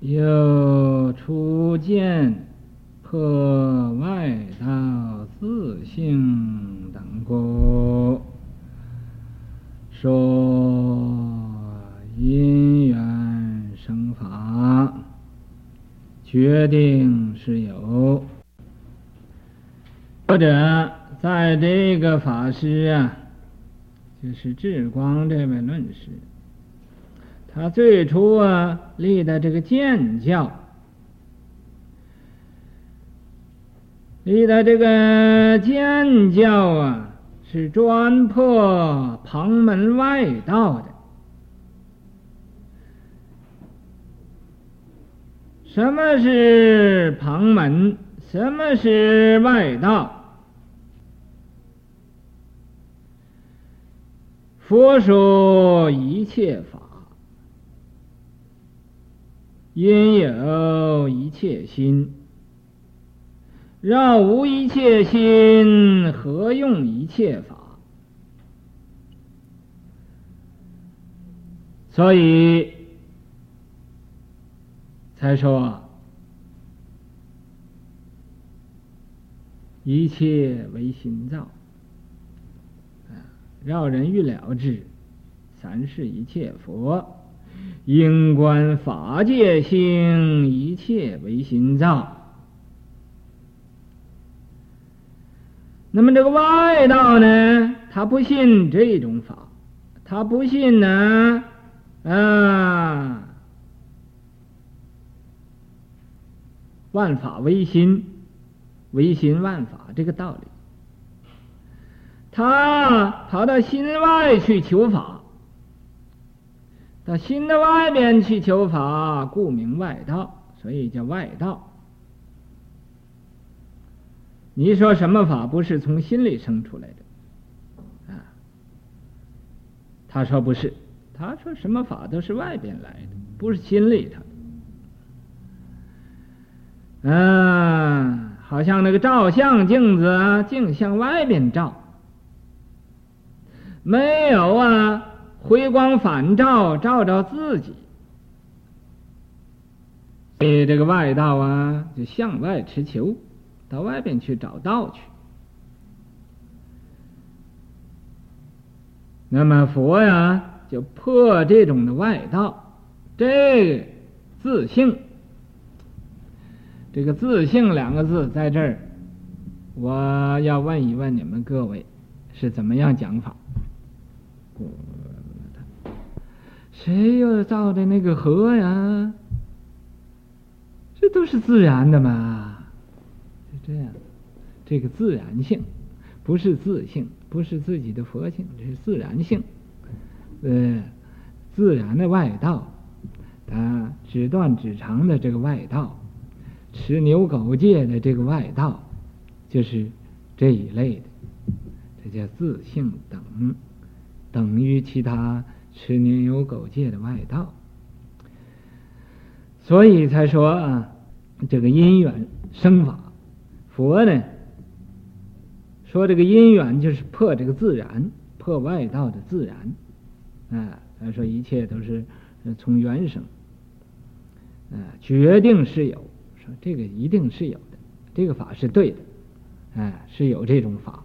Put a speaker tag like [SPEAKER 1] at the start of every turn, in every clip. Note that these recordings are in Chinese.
[SPEAKER 1] 有初见破外道自性等故，说因缘生法，决定是有。或者在这个法师啊，就是智光这位论师。他最初啊立的这个剑教，立的这个剑教啊，是专破旁门外道的。什么是旁门？什么是外道？佛说一切法。因有一切心，若无一切心，何用一切法？所以才说，一切为心造。啊，让人欲了之，三世一切佛。应观法界性，一切唯心造。那么这个外道呢？他不信这种法，他不信呢啊，万法唯心，唯心万法这个道理。他跑到心外去求法。到心的外边去求法，故名外道，所以叫外道。你说什么法不是从心里生出来的？啊，他说不是，他说什么法都是外边来的，不是心里头。嗯，好像那个照相镜子啊，镜向外边照，没有啊。回光返照，照照自己。所以这个外道啊，就向外持求，到外边去找道去。那么佛呀，就破这种的外道，这个自性，这个自性两个字在这儿，我要问一问你们各位，是怎么样讲法？谁又造的那个河呀？这都是自然的嘛，是这样。这个自然性，不是自性，不是自己的佛性，这是自然性。呃，自然的外道，啊，只断只长的这个外道，持牛狗戒的这个外道，就是这一类的，这叫自性等，等于其他。持牛狗戒的外道，所以才说啊，这个因缘生法，佛呢说这个因缘就是破这个自然，破外道的自然，啊，他说一切都是从缘生，啊，决定是有，说这个一定是有的，这个法是对的，啊，是有这种法，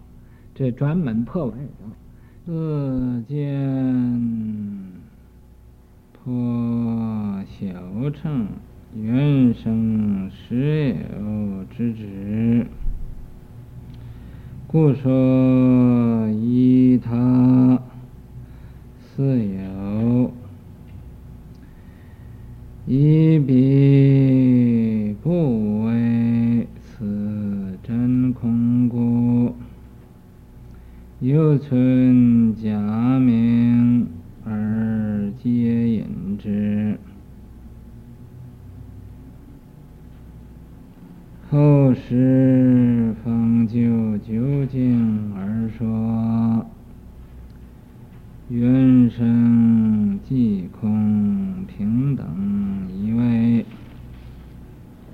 [SPEAKER 1] 这专门破外道。自见破小乘缘生实有之旨，故说依他似有，一彼不为此真空故，又存。假名而皆引之，后世方就究竟而说，缘生即空平等一味，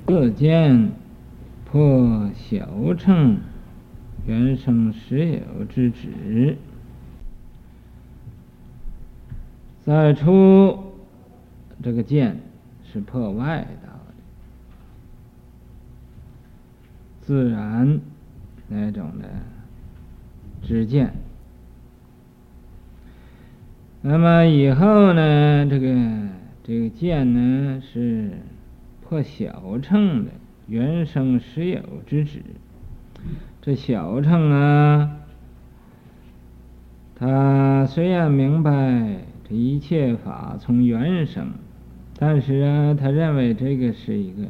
[SPEAKER 1] 自见破小乘原生实有之旨。再出这个剑是破外道的，自然那种的之剑。那么以后呢，这个这个剑呢是破小乘的原生实有之执。这小乘啊，他虽然明白这一切法从缘生，但是啊，他认为这个是一个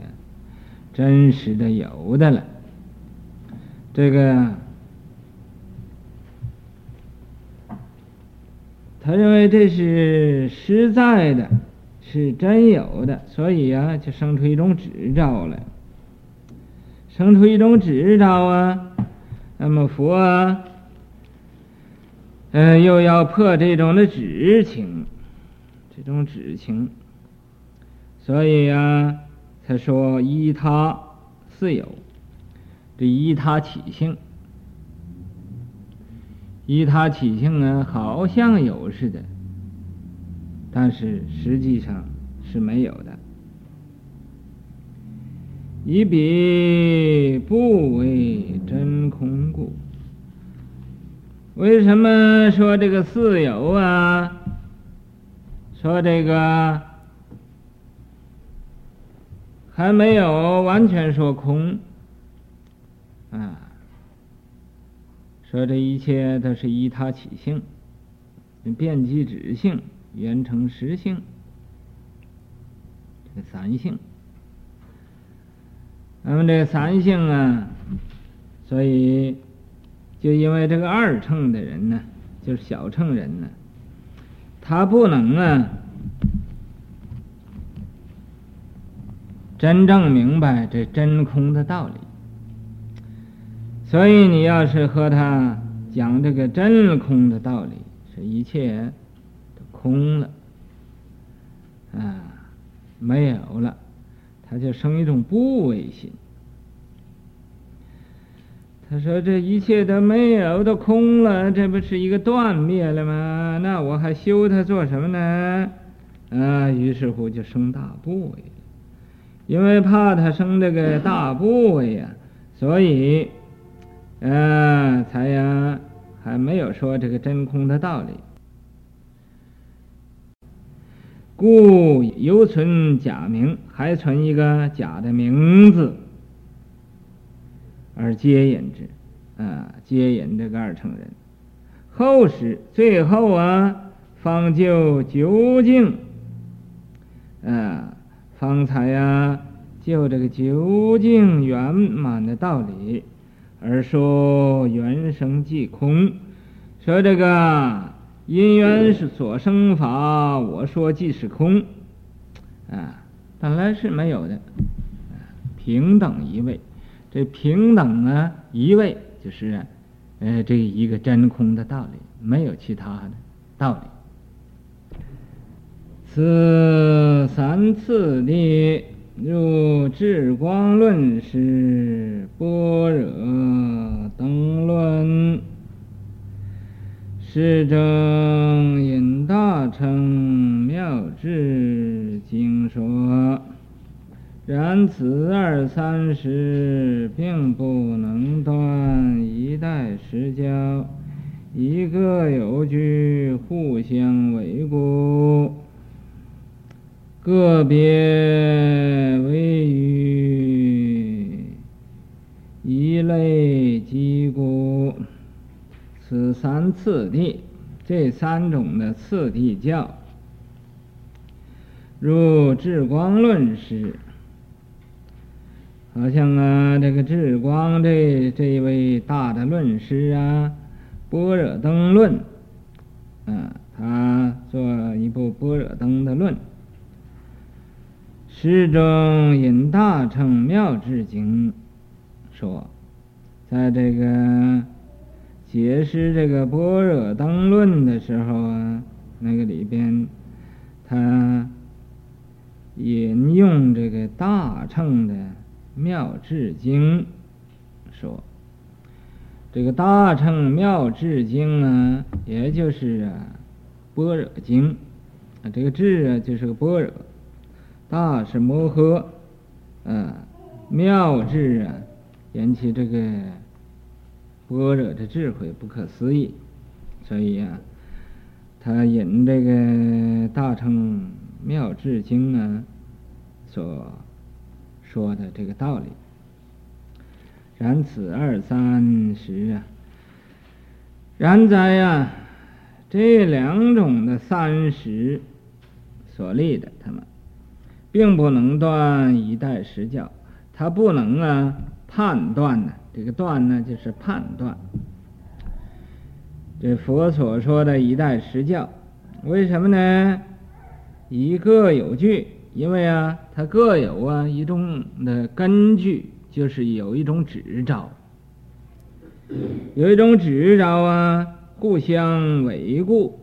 [SPEAKER 1] 真实的有的了，这个。他认为这是实在的，是真有的，所以啊，就生出一种执着来，生出一种执着啊。那么佛啊，嗯、又要破这种的执情，这种执情，所以啊，他说依他似有，这依他起性。依他起性呢，好像有似的，但是实际上是没有的。以彼不为真空故，为什么说这个四有啊？说这个还没有完全说空啊。说这一切都是依他起性，遍机止性，缘成实性，这个三性。那么这个三性啊，所以就因为这个二乘的人呢，就是小乘人呢，他不能啊真正明白这真空的道理。所以你要是和他讲这个真空的道理，是一切都空了，啊，没有了，他就生一种不畏心。他说：“这一切都没有，都空了，这不是一个断灭了吗？那我还修它做什么呢？”啊，于是乎就生大怖畏，因为怕他生这个大怖畏呀，所以。嗯，才呀，还没有说这个真空的道理，故犹存假名，还存一个假的名字，而接引之，啊，接引这个二乘人，后时最后啊，方就究竟，啊，方才呀，就这个究竟圆满的道理。而说缘生即空，说这个因缘是所生法，我说即是空，啊，本来是没有的，平等一位，这平等啊一位就是，呃，这一个真空的道理，没有其他的道理。此三次第。入智光论师般若灯论，世中引大乘妙智经说。然此二三时并不能断一代实教，一个有据，互相为故。个别为与一类机故，此三次第，这三种的次第教，如智光论师，好像啊，这个智光这这一位大的论师啊，般若灯论，啊，他做一部般若灯的论。诗中引大乘妙智经说，在这个解释这个般若灯论的时候啊，那个里边他引用这个大乘的妙智经说，这个大乘妙智经呢，也就是啊般若经啊，这个智啊就是个般若。大是摩诃，啊，妙智啊，引起这个般若的智慧不可思议，所以、啊，他引这个《大乘妙智经》啊所说的这个道理。然此二三十啊，然哉呀，这两种的三十所立的，他们并不能断一代实教，他不能啊判断呢。这个断呢，就是判断。这佛所说的一代实教，为什么呢？一个有据，因为啊，它各有啊一种的根据。就是有一种执照，有一种执照啊，互相维护。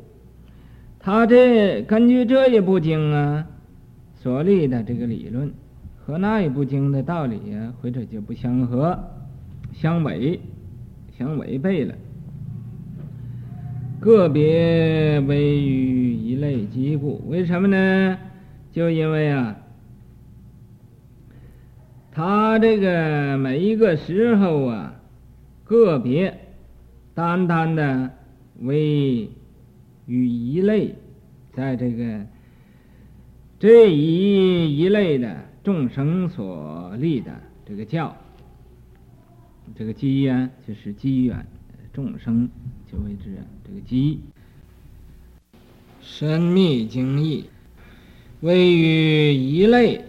[SPEAKER 1] 他这根据这一部经啊所立的这个理论，和那一部经的道理、啊，或者就不相合、相违、相违背了。个别为于一类机故，为什么呢？就因为啊。他这个每一个时候啊，个别单单的为与一类，在这个这一一类的众生所立的这个教，这个机缘就是机缘，众生就为之这个机。深密经义，位于一类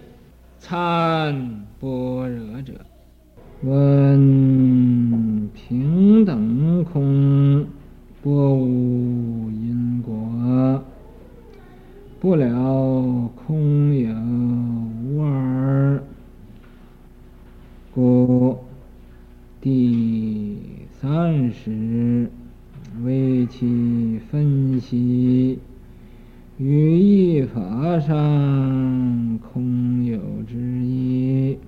[SPEAKER 1] 参。般若者，问平等空，波无因果，不了空有无二，故第三十为其分析，于一法上空有之一。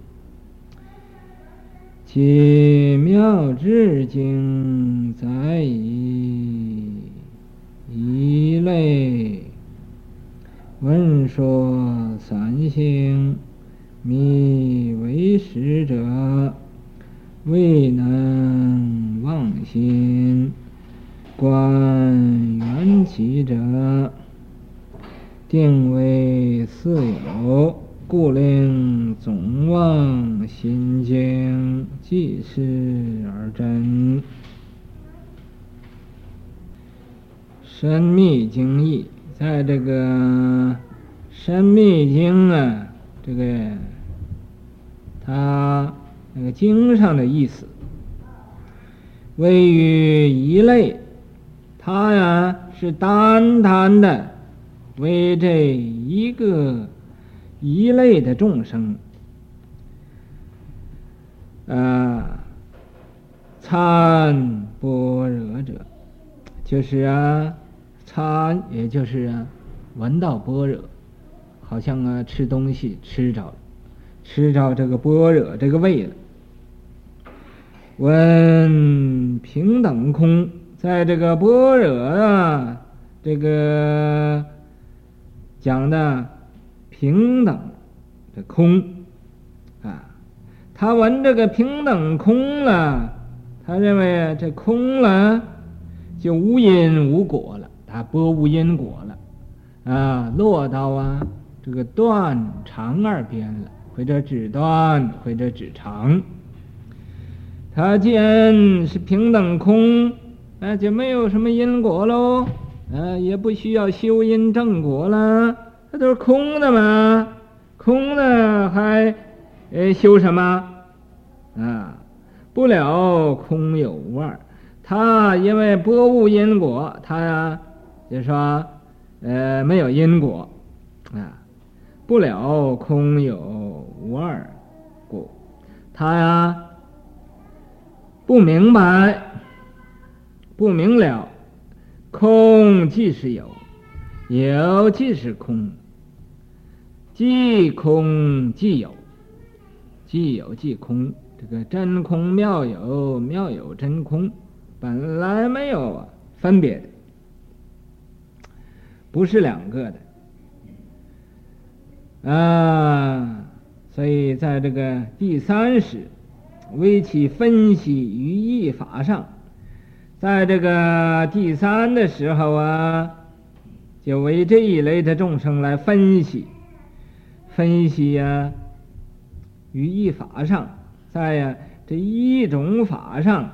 [SPEAKER 1] 其妙智经载以一类闻说三性，密为实者，未能忘心观缘起者，定为似有。故令总妄心经，即是而真。深密经义，在这个深密经啊，这个它那个经上的意思，位于一类，它呀是单单的为这一个。一类的众生，啊，参般若者，就是啊，参也就是啊，闻到般若，好像啊吃东西吃着了，吃着这个般若这个味了。闻平等空，在这个般若啊，这个讲的。平等的空啊，他闻这个平等空了，他认为这空了就无因无果了，他波无因果了啊，落到啊这个断长二边了，或者指断或者指长。他既然是平等空，那就没有什么因果喽，啊，也不需要修因正果了。它都是空的嘛，空的还呃修什么啊？不了空有无二，他因为般无因果，他呀就说呃没有因果啊，不了空有无二故，他呀不明白，不明了，空即是有，有即是空。即空即有，即有即空，这个真空妙有，妙有真空，本来没有啊分别的，不是两个的。啊，
[SPEAKER 2] 所以在这个第三时，为其分析于义法上，在这个第三的时候啊，就为这一类的众生来分析，分析呀、于义法上，在呀、这一种法上，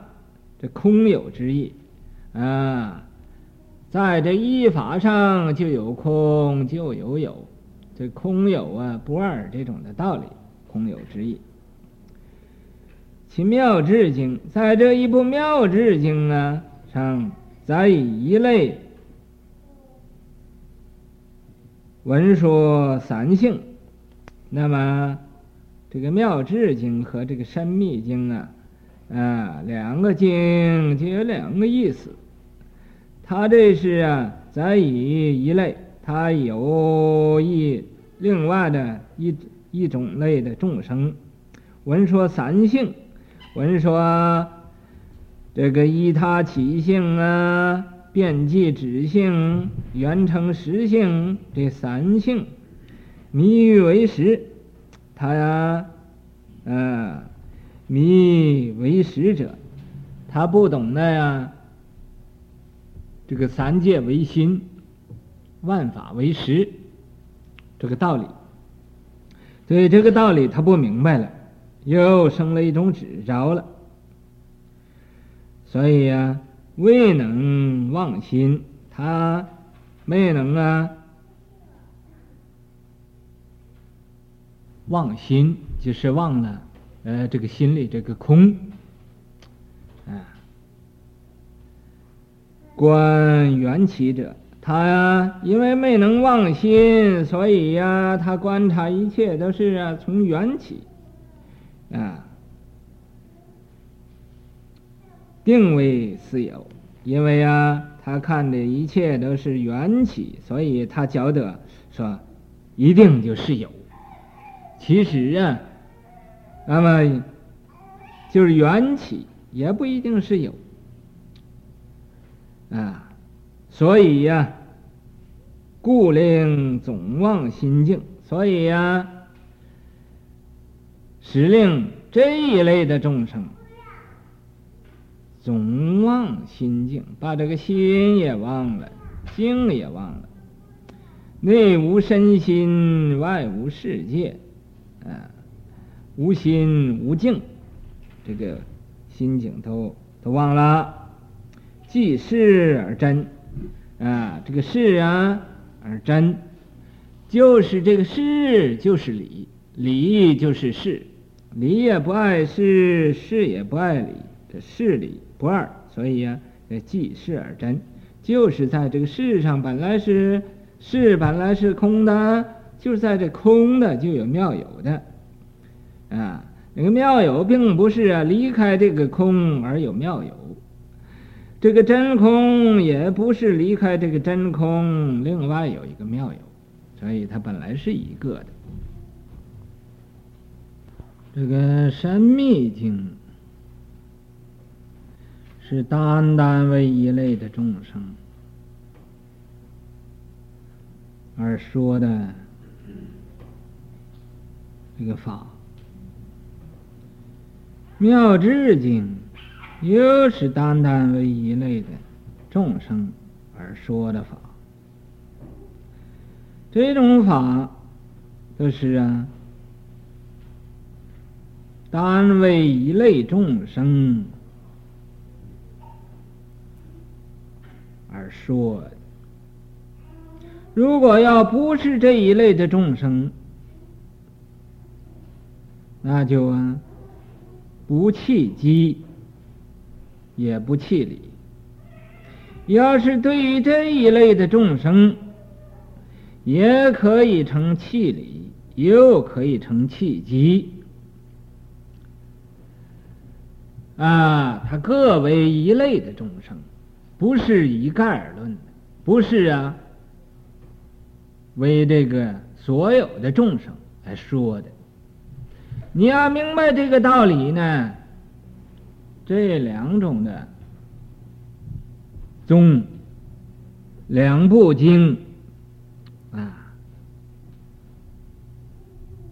[SPEAKER 2] 这空有之意啊，在这一法上就有空，就有有。这空有啊不二这种的道理，空有之意。其妙智经，在这一部妙智经呢上，再以一类文说三性。那么这个妙智经和这个深密经啊，啊两个经就有两个意思。它这是啊，再以一类。他有一另外的一一种类的众生，闻说三性，闻说这个依他起性啊，遍计止性，缘成实性这三性，迷于为实，他呀，呃，迷为实者，他不懂得呀，这个三界为心。万法为实，这个道理，对这个道理他不明白了，又生了一种执着了，所以呀、啊，未能忘心，他没能啊，忘心就是忘了，呃，这个心里这个空，啊，观缘起者。他呀，因为没能忘心，所以呀，他观察一切都是啊从缘起，啊，定为是有。因为呀，他看的一切都是缘起，所以他觉得说一定就是有。其实啊，那么就是缘起也不一定是有，啊。所以呀、故令总忘心境。所以呀、啊，使令这一类的众生总忘心境，把这个心也忘了，境也忘了。内无身心，外无世界，啊，无心无境，这个心境都都忘了，即是而真。啊，这个是啊，而真，就是这个是，就是理，理就是是，理也不碍事，是也不碍理，这事理不二，所以、啊，这即是而真，就是在这个世上本来是是本来是空的，就是在这空的就有妙有的，啊，那个妙有并不是啊离开这个空而有妙有。这个真空也不是离开这个真空，另外有一个妙有，所以它本来是一个的。这个神秘经是单单为一类的众生而说的这个法，妙智经。又是单单为一类的众生而说的法，这种法就是啊，单为一类众生而说的。如果要不是这一类的众生，那就啊，不契机。也不气理。要是对于这一类的众生，也可以成气理，又可以成气机。啊，它各为一类的众生，不是一概而论的，不是啊，为这个所有的众生来说的。你要明白这个道理呢？这两种的宗，两部经啊，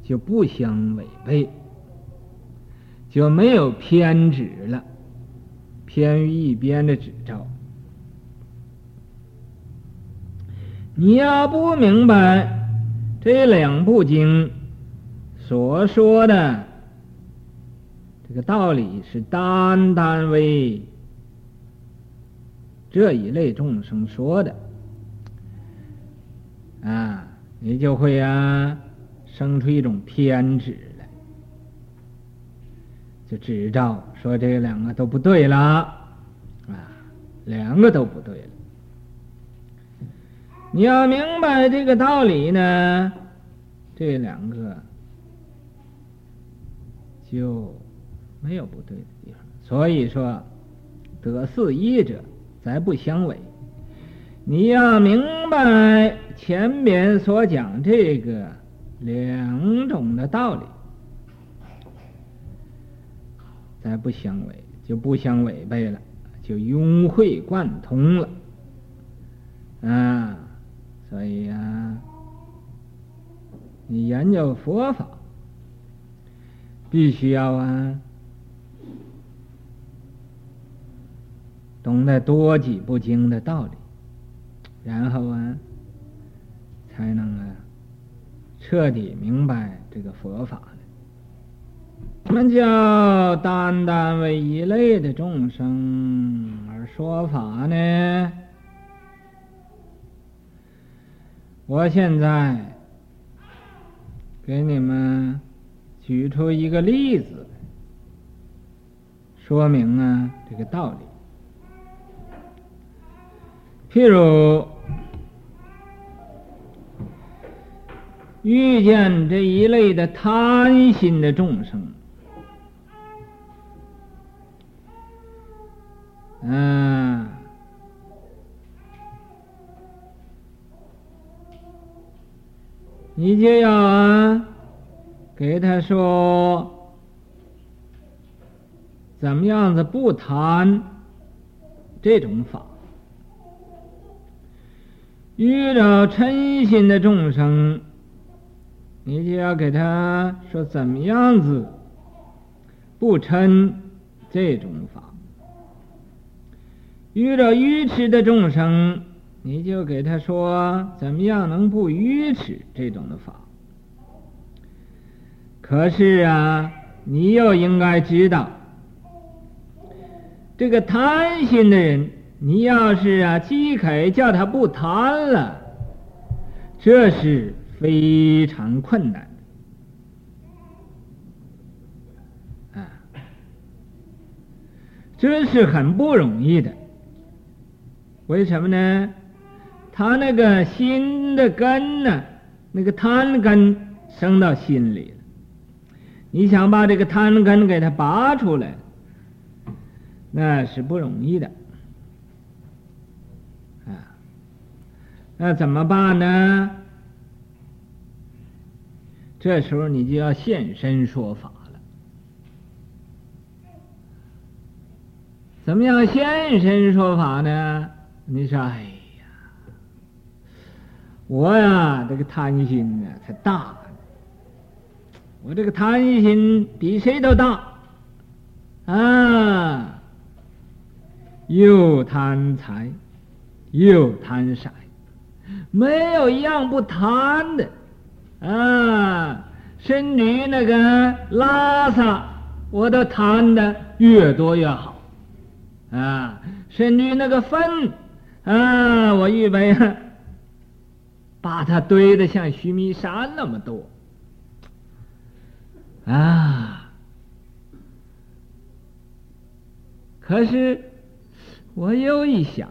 [SPEAKER 2] 就不相违背，就没有偏执了，偏于一边的执照。你要不明白这两部经所说的这个道理，是单单为这一类众生说的啊，你就会啊生出一种偏执来，就执照说这两个都不对了啊，两个都不对了。你要明白这个道理呢，这两个就没有不对的地方。所以说，得四一者，咱不相违。你要明白前面所讲这个两种的道理，咱不相违，就不相违背了，就融会贯通了，啊。所以、啊，你研究佛法，必须要啊，懂得多几部经的道理，然后啊，才能啊，彻底明白这个佛法。什么叫单单为一类的众生而说法呢？我现在给你们举出一个例子，说明啊这个道理。譬如遇见这一类的贪心的众生，嗯。你就要啊，给他说，怎么样子不贪这种法？遇到嗔心的众生，你就要给他说怎么样子不嗔这种法？遇到愚痴的众生。你就给他说怎么样能不愚痴这种的法？可是啊，你又应该知道，这个贪心的人，你要是啊饥渴叫他不贪了，这是非常困难啊，这是很不容易的。为什么呢？他那个心的根呢、那个贪根生到心里了。你想把这个贪根给他拔出来，那是不容易的。那怎么办呢？这时候你就要现身说法了。怎么样现身说法呢？你说，哎呀。我呀，这个贪心呢，才大。我这个贪心比谁都大啊！又贪财，又贪色，没有一样不贪的啊！甚至于那个拉萨，我都贪的越多越好啊！甚至于那个粪啊，我预备。把它堆得像须弥山那么多啊！可是我又一想，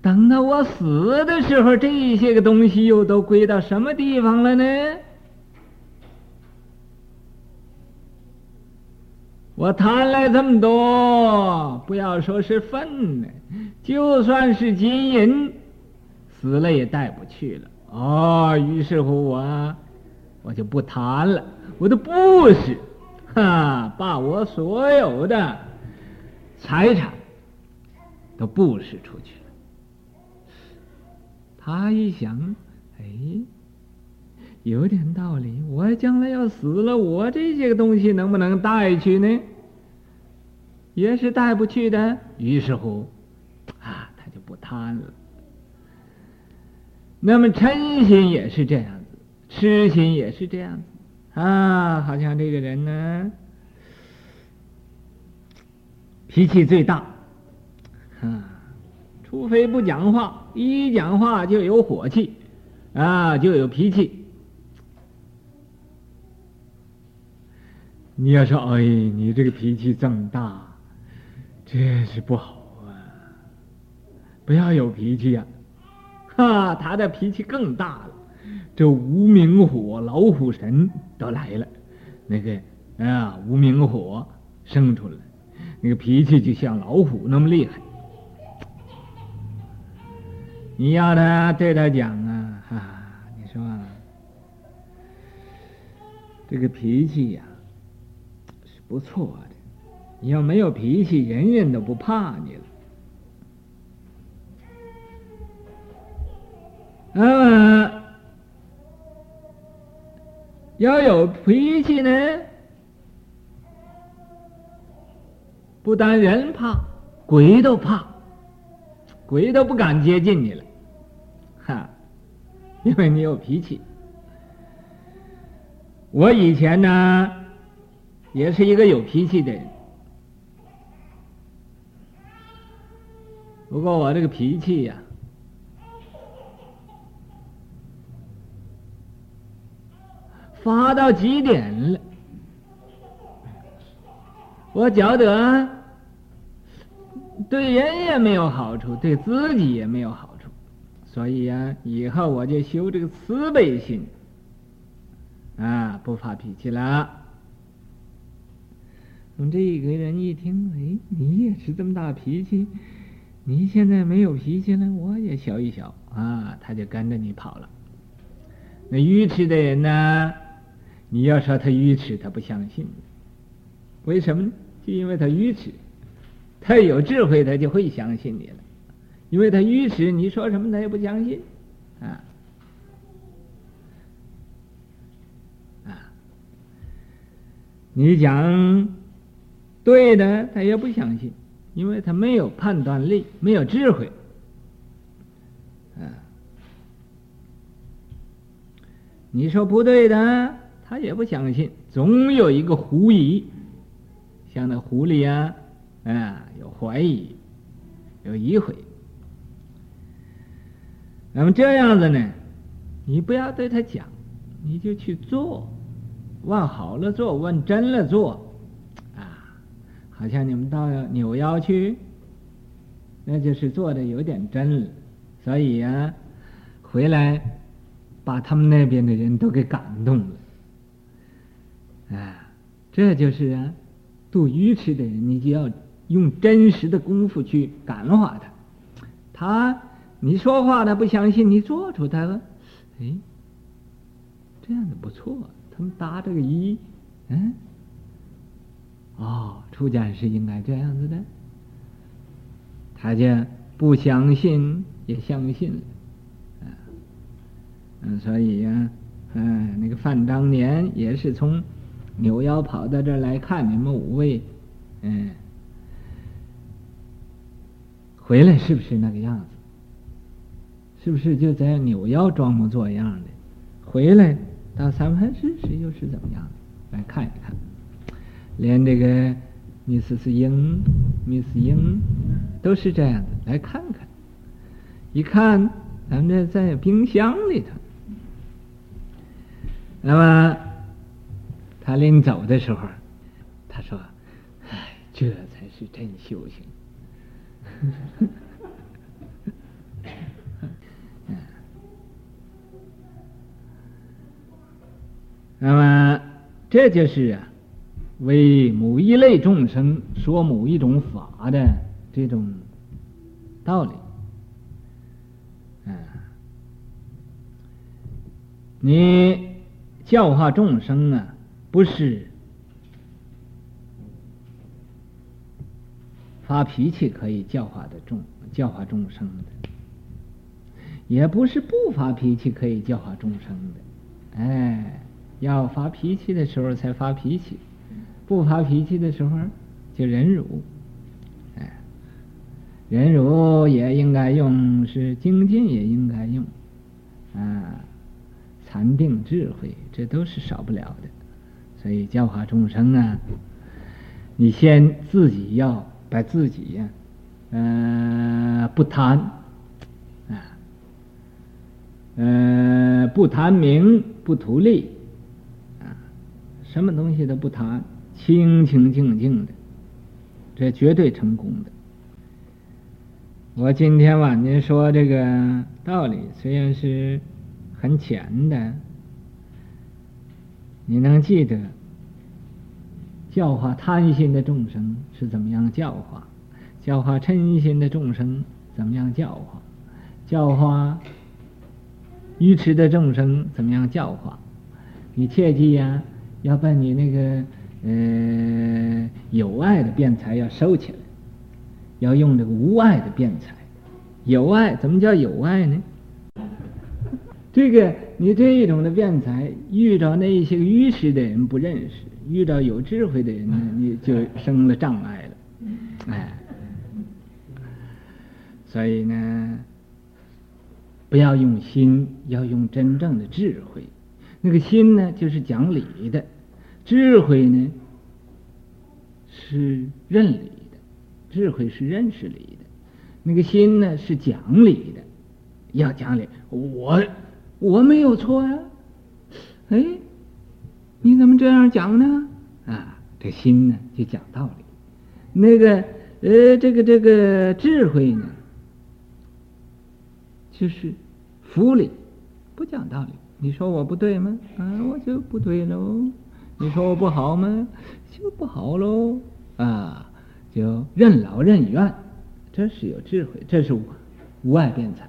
[SPEAKER 2] 等到我死的时候，这些个东西又都归到什么地方了呢？我贪来这么多，不要说是粪呢，就算是金银。死了也带不去了哦，于是乎我我就不贪了，我的布施，哈，把我所有的财产都布施出去。他一想，哎，
[SPEAKER 1] 有点道理。我将来要死了，我这些个东西能不能带去呢？也是带不去的。于是乎，啊，他就不贪了。那么嗔心也是这样子，痴心也是这样子啊，好像这个人呢，脾气最大，啊，除非不讲话，一讲话就有火气，啊，就有脾气。你要说，哎，你这个脾气这么大。这是不好啊！不要有脾气呀、啊！哈，他的脾气更大了。这无名火、老虎神都来了，那个啊，无名火生出来，那个脾气就像老虎那么厉害。你要他对他讲啊，哈、啊，你说啊，这个脾气呀、是不错的。你要没有脾气，人人都不怕你了。嗯，要有脾气呢，不但人怕，鬼都怕，鬼都不敢接近你了，因为你有脾气。我以前呢，也是一个有脾气的人。不过我这个脾气呀，发到极点了，我觉得对人也没有好处，对自己也没有好，所以呀，以后我就修这个慈悲心，啊，不发脾气了。从这个人一听，哎，你也是这么大脾气。你现在没有脾气了，我也消一消啊，他就跟着你跑了。那愚痴的人呢？你要说他愚痴，他不相信。为什么呢？就因为他愚痴。他有智慧，他就会相信你了。因为他愚痴，你说什么他也不相信啊啊！你讲对的，他也不相信。因为他没有判断力，没有智慧，啊，你说不对的，他也不相信，总有一个狐疑，像那狐狸啊，啊，有怀疑，有疑悔。那么这样子呢，你不要对他讲，你就去做，往好了做，往真了做。啊好像你们到扭腰去，那就是做的有点真了，所以呀、啊，回来把他们那边的人都给感动了。啊，这就是啊，度愚痴的人，你就要用真实的功夫去感化他。他你说话他不相信，你做出他了，哎，这样的不错，他们搭这个一，嗯。哦，出家是应该这样子的，他就不相信也相信了，嗯，所以呀，嗯，那个范当年也是从扭腰跑到这儿来看你们五位，嗯，回来是不是那个样子？是不是就在扭腰装模作样的？回来到三藩市时又是怎么样的？来看一看。连这个 Mrs. 英、Miss 英都是这样的，来看看。一看，咱们这在冰箱里头。那么他临走的时候，他说：“哎，这才是真修行。”那么这就是啊。为某一类众生说某一种法的这种道理，啊，你教化众生啊，不是发脾气可以教化的众教化众生的，也不是不发脾气可以教化众生的，哎。
[SPEAKER 2] 要发脾气的时候才发脾气，不发脾气的时候就忍辱。哎，忍辱也应该用，是精进也应该用，啊，禅定智慧这都是少不了的。所以教化众生啊，你先自己要把自己呀、啊，呃，不贪。呃，不贪名，不图利，什么东西都不谈，清清净净的，这绝对成功的。我今天晚上说这个道理，虽然是很浅的，你能记得教化贪心的众生是怎么样教化？教化嗔心的众生怎么样教化？教化。愚痴的众生怎么样教化？你切记呀、要把你那个呃有爱的辩才要收起来，要用这个无爱的辩才。有爱怎么叫有爱呢？这个你这一种的辩才，遇到那些愚痴的人不认识，遇到有智慧的人呢，你就生了障碍了。哎，所以呢。不要用心，要用真正的智慧。那个心呢，就是讲理的；智慧呢，是认理的。智慧是认识理的，那个心呢，是讲理的。要讲理，我我没有错呀。哎，你怎么这样讲呢？啊，这心呢，就讲道理。那个呃，这个这个智慧呢？就是服理，不讲道理。你说我不对吗？啊，我就不对喽。你说我不好吗？就不好喽。啊，就任劳任怨，这是有智慧，这是无无爱辩才。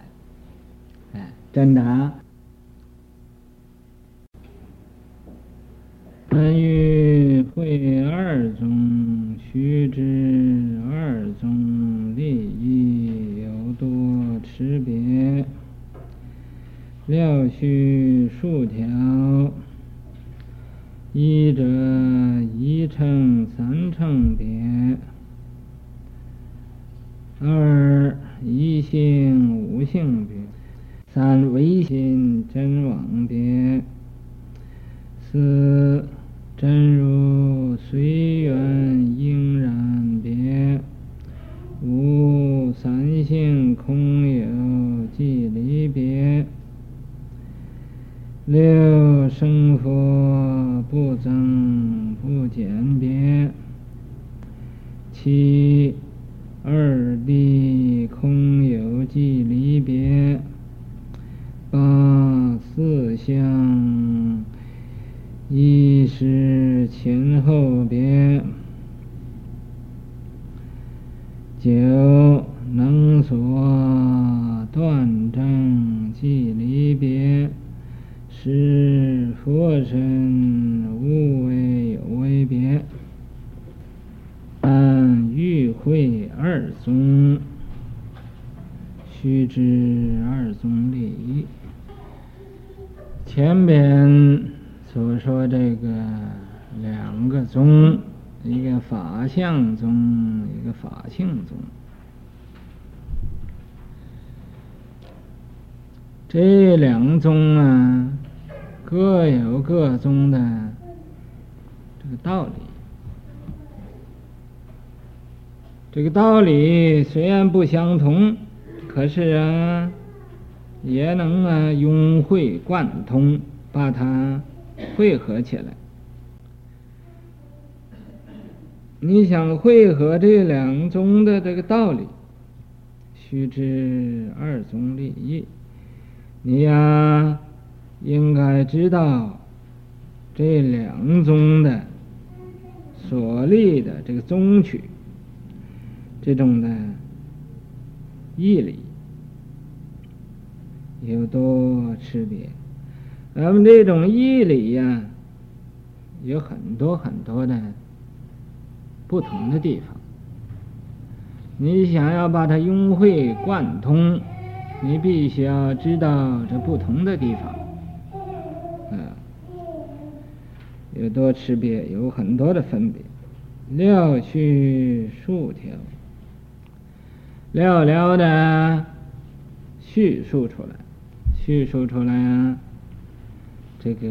[SPEAKER 2] 哎，真的啊。本欲会二宗，须知二宗利益有多持别。料须数条，一者一乘三乘别；二一性无性别；三唯心真妄别；四。真如随缘应然别，五三性空有寂离，六生佛不增不减别，七二地空有寂离别，八四相。一时前后别，九能所断证寂离别，十佛身无为有为别，三欲会二宗，须知二宗利益，前边。所说这个两个宗，一个法相宗，一个法性宗，这两宗啊，各有各宗的这个道理。这个道理虽然不相同，可是啊，也能啊融会贯通，把它。汇合起来，你想汇合这两宗的这个道理，须知二宗利益。你呀，应该知道这两宗的所立的这个宗曲，这种的义理有多差别。咱们这种义理呀，有很多很多的不同的地方。你想要把它融会贯通，你必须要知道这不同的地方。嗯，有多区别，有很多的分别。了叙数条，寥寥的叙述出来，叙述出来啊，这个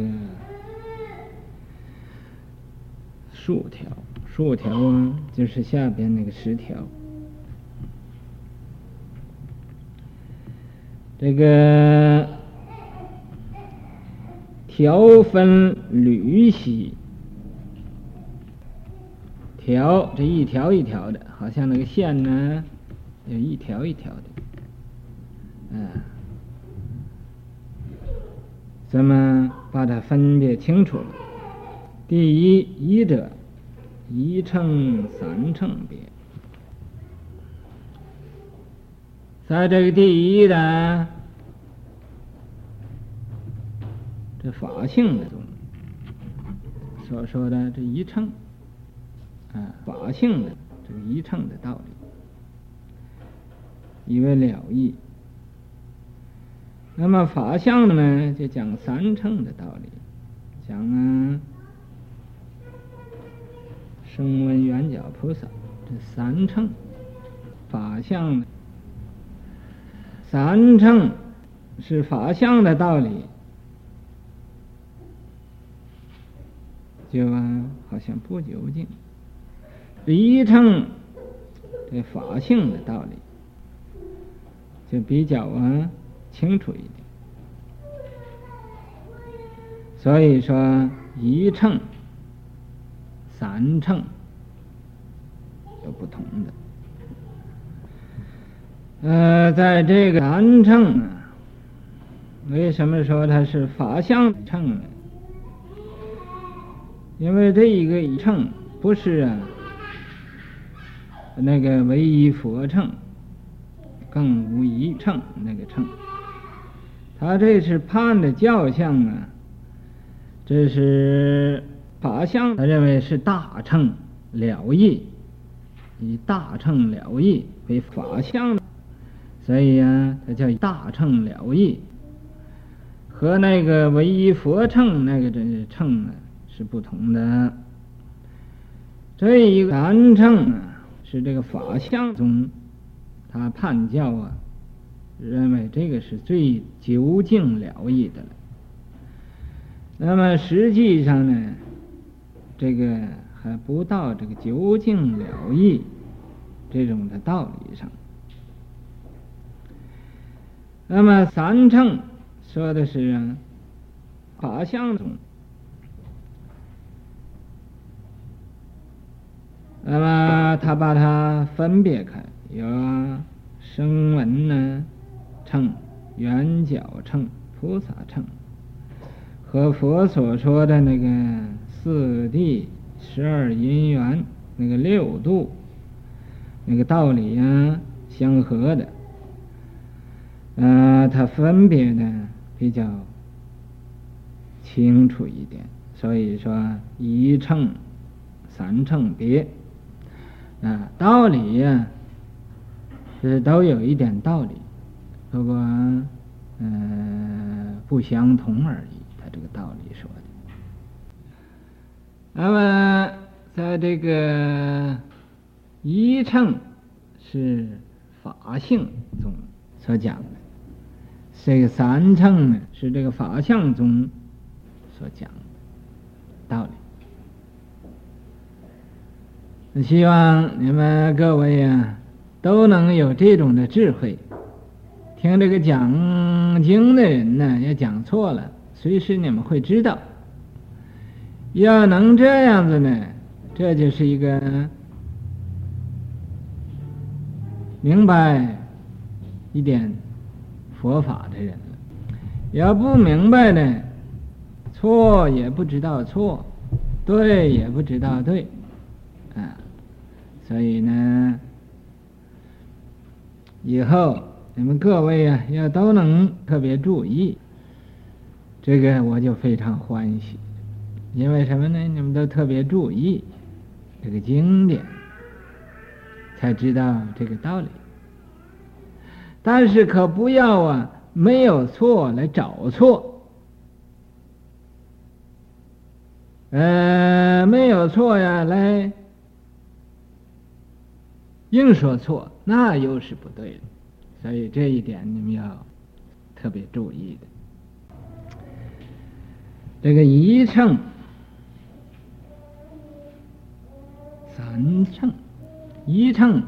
[SPEAKER 2] 竖条，竖条啊，就是下边那个十条。这个条分缕析，条这一条一条的，好像那个线呢，有一条一条的，嗯，咱们把它分别清楚了。第一，一者，一乘三乘别。在这个第一的这法性的中所说的这一乘啊，法性的这个一乘的道理，以为了义。那么法相的呢，就讲三乘的道理，讲啊，声闻缘觉菩萨这三乘法相。三乘是法相的道理，就啊，好像不究竟。一乘这法性的道理，就比较啊清楚一点。所以说，一乘、三乘有不同的。呃，在这个三乘啊，为什么说它是法相乘呢？因为这一个一乘不是啊，那个唯一佛乘，更无一乘那个乘，他这是判的教相啊，这是法相，他认为是大乘了义，以大乘了义为法相。所以呀，它叫大乘了义，和那个唯一佛乘那个这乘啊是不同的。这一个三乘啊，是这个法相中，他判教啊，认为这个是最究竟了义的了。那么实际上呢，这个还不到这个究竟了义这种的道理上。那么三乘说的是啊，法相中，那么他把它分别开，有声闻呢乘、缘觉乘、菩萨乘，和佛所说的那个四谛、十二因缘那个六度那个道理呀相合的。呃，它分别呢比较清楚一点，所以说一乘、三乘别，啊，道理呀，是都有一点道理，不过呃不相同而已。他这个道理说的。那么在这个一乘是法性中所讲的。这个三乘呢，是这个法相中所讲的道理。希望你们各位呀、啊，都能有这种的智慧。听这个讲经的人呢，要讲错了，随时你们会知道。要能这样子呢，这就是一个明白一点。佛法的人了，要不明白呢，错也不知道错，对也不知道对，啊，所以呢，以后你们各位啊，要都能特别注意，这个我就非常欢喜，因为什么呢？你们都特别注意这个经典，才知道这个道理。但是可不要啊，没有错来找错，呃，没有错呀，来硬说错，那又是不对的。所以这一点你们要特别注意的。这个一乘、三乘，一乘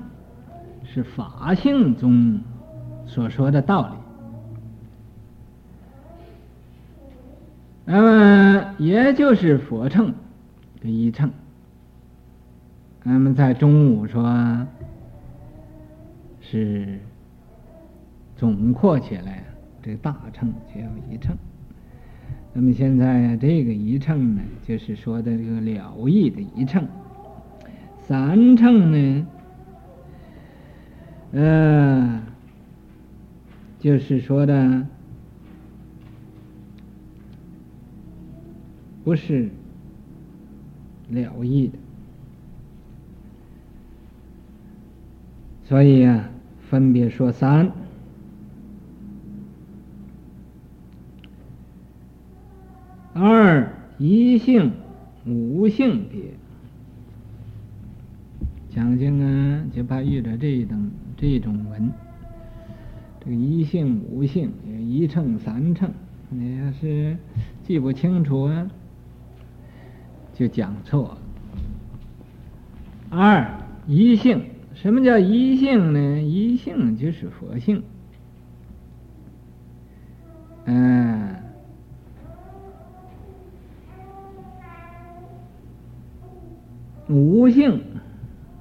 [SPEAKER 2] 是法性中所说的道理。那么，也就是佛乘的一乘。那么，在中午说，是总括起来，这大乘就叫一乘。那么现在这个一乘呢，就是说的这个了义的一乘。三乘呢，呃，就是说的。不是了义的，所以啊，分别说三、二、一性、无性别。讲经啊，就怕遇到这种这种文，这个一性、无性、一乘、三乘，你要是记不清楚啊。就讲错了。二一性，什么叫一性呢？一性就是佛性。嗯，无性，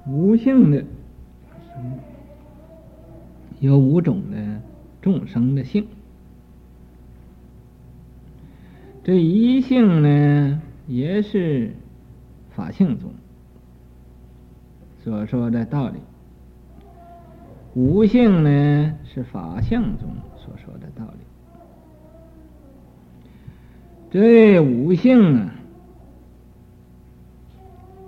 [SPEAKER 2] 无性的，有五种的众生的性。这一性呢？也是法性中所说的道理，无性呢是法相中所说的道理。这无性啊，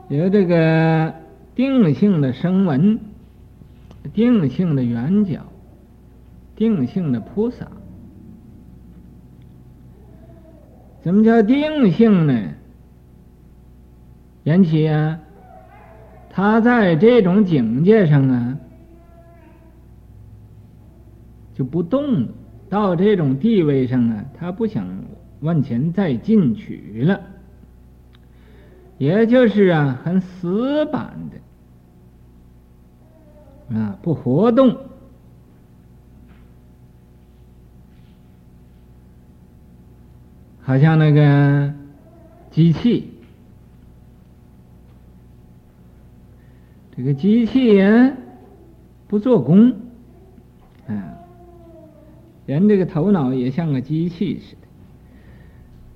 [SPEAKER 2] 有这个定性的声闻，定性的缘觉，定性的菩萨。什么叫定性呢？缘起啊，他在这种境界上啊，就不动了。到这种地位上啊，他不想往前再进取了，也就是啊，很死板的啊，不活动，好像那个机器。这个机器人不做工，啊，人这个头脑也像个机器似的，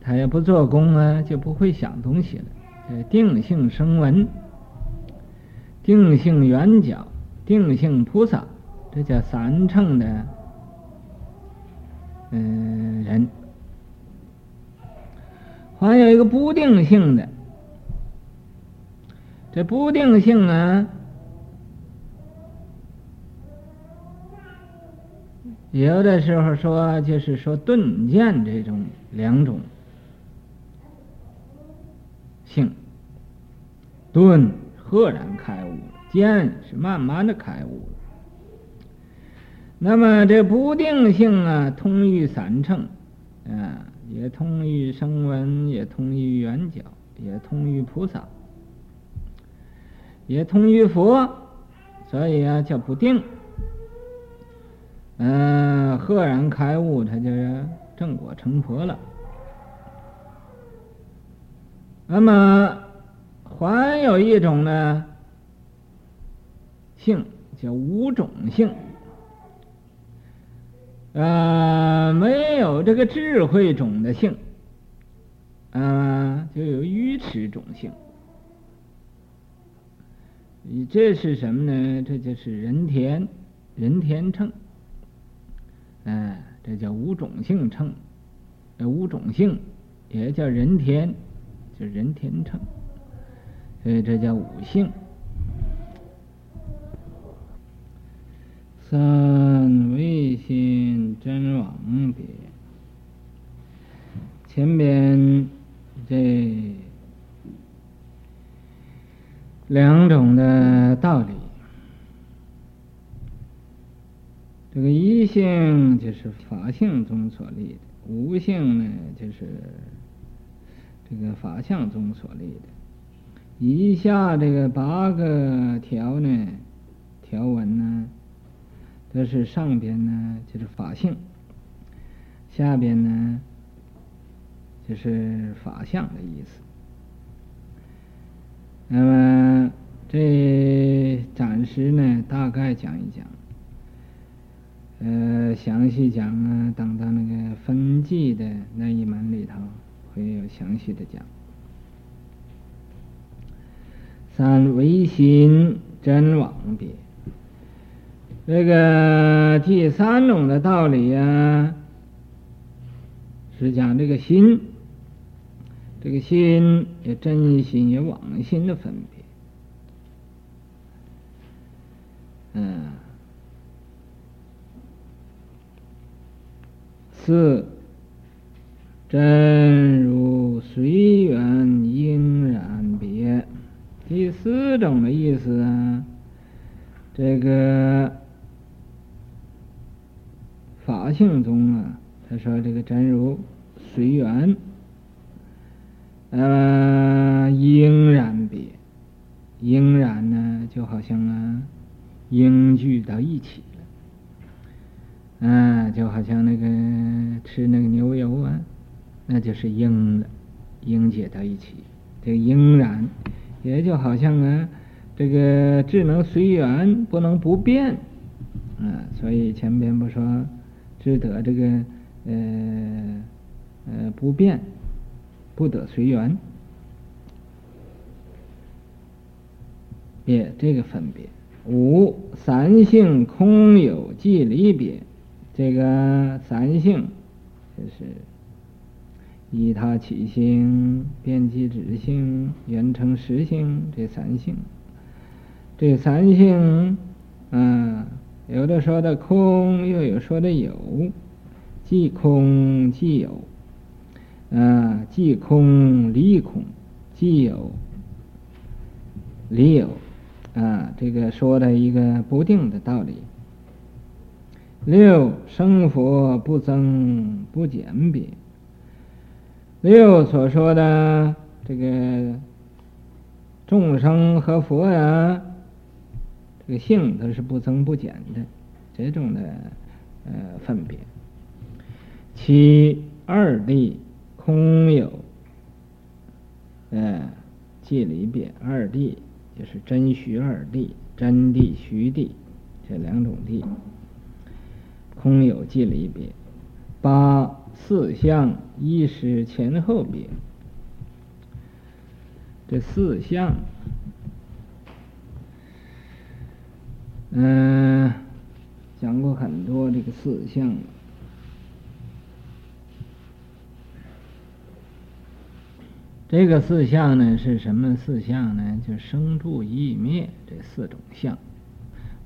[SPEAKER 2] 他要不做工啊，就不会想东西了。定性声闻，定性缘觉，定性菩萨，这叫三乘的嗯人。还有一个不定性的。这不定性啊，有的时候说就是说顿渐这种两种性，顿赫然开悟，渐是慢慢的开悟。那么这不定性啊，通于三乘，啊，也通于声闻，也通于缘觉，也通于菩萨。也通于佛，所以啊叫不定。嗯、赫然开悟，他就是正果成佛了。那么还有一种呢，性叫无种性，呃，没有这个智慧种的性，啊、呃，就有愚痴种性。你这是什么呢？这就是人天，人天秤，哎，这叫五种性秤，呃，无种性也叫人天，就人天秤，所以这叫五性。三唯心真王别，前边这两种的道理。这个一性就是法性中所立的，无性呢就是这个法相中所立的。以下这个八个条呢，条文呢，都是上边呢就是法性，下边呢就是法相的意思。那么这暂时呢，大概讲一讲。呃，详细讲啊，等到那个分季的那一门里头，会有详细的讲。三唯心真妄别，这个第三种的道理啊，是讲这个心，这个心有真心有妄心的分别，嗯。四真如随缘应然别，第四种的意思啊，这个法性中啊，他说这个真如随缘，呃，应然别，应然呢，就好像啊，应聚到一起。啊，就好像那个吃那个牛油啊，那就是应了，应结到一起，这个应然，也就好像啊，这个只能随缘，不能不变，啊，所以前边不说，只得这个呃呃不变，不得随缘，别这个分别。五三性空有即离别。这个三性就是依他起性、遍计止性、缘成实性这三性。这三性，嗯，有的说的空，又有说的有，即空即有，啊，即空离空，即有离有，啊，这个说的一个不定的道理。六生佛不增不减别。六所说的这个众生和佛呀，这个性都是不增不减的，这种的呃分别。七二谛空有，呃，即离别。二谛就是真虚二谛，真地虚地这两种地。空有即离别，八四相一时前后别。这四相，嗯、讲过很多这个四相。这个四相呢，是什么四相呢？就生住异灭这四种相。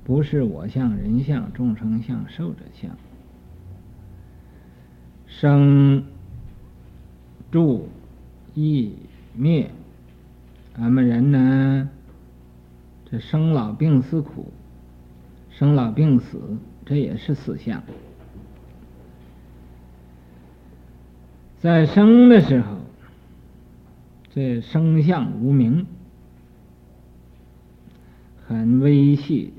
[SPEAKER 2] 不是我相、人相、众生相、寿者相。生、住、异、灭，咱们人呢，这生老病死苦，生老病死，这也是四相。在生的时候，这生相无明，很微细。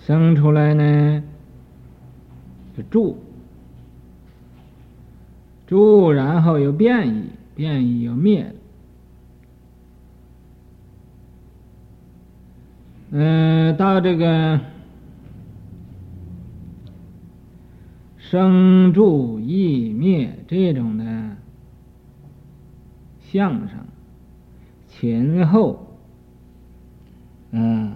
[SPEAKER 2] 生出来呢，就住，住，然后又变异，变异又灭。嗯、到这个生住异灭这种的相上，前后，嗯。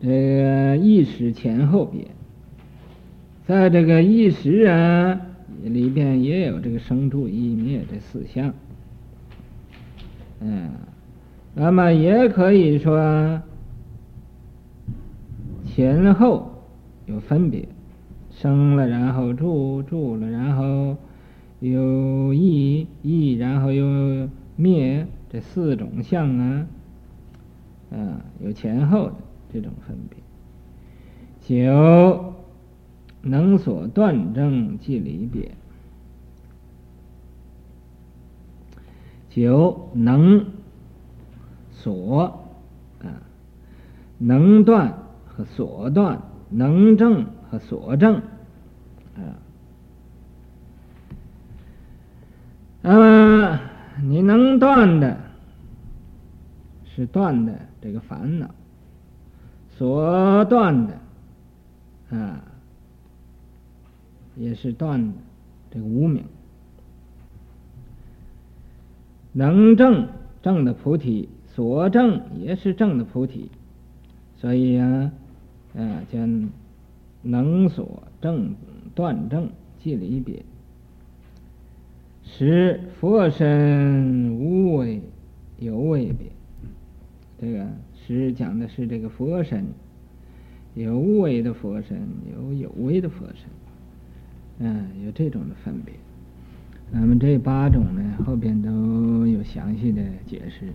[SPEAKER 2] 这个意识前后别，在这个意识啊里边也有这个生住异灭这四相，嗯，那么也可以说前后有分别，生了然后住，住了然后有异，异然后又灭，这四种相啊，啊，有前后的这种分别。九能所断正即离别。九能所啊，能断和所断，能正和所正啊。那么你能断的是断的这个烦恼，所断的啊，也是断的这个无明。能证证的菩提，所证也是证的菩提，所以啊，啊叫能所证断证即离别。十佛身无为有为别，这个十讲的是这个佛身，有无为的佛身，有有为的佛身，嗯，有这种的分别。那么这八种呢，后边都有详细的解释。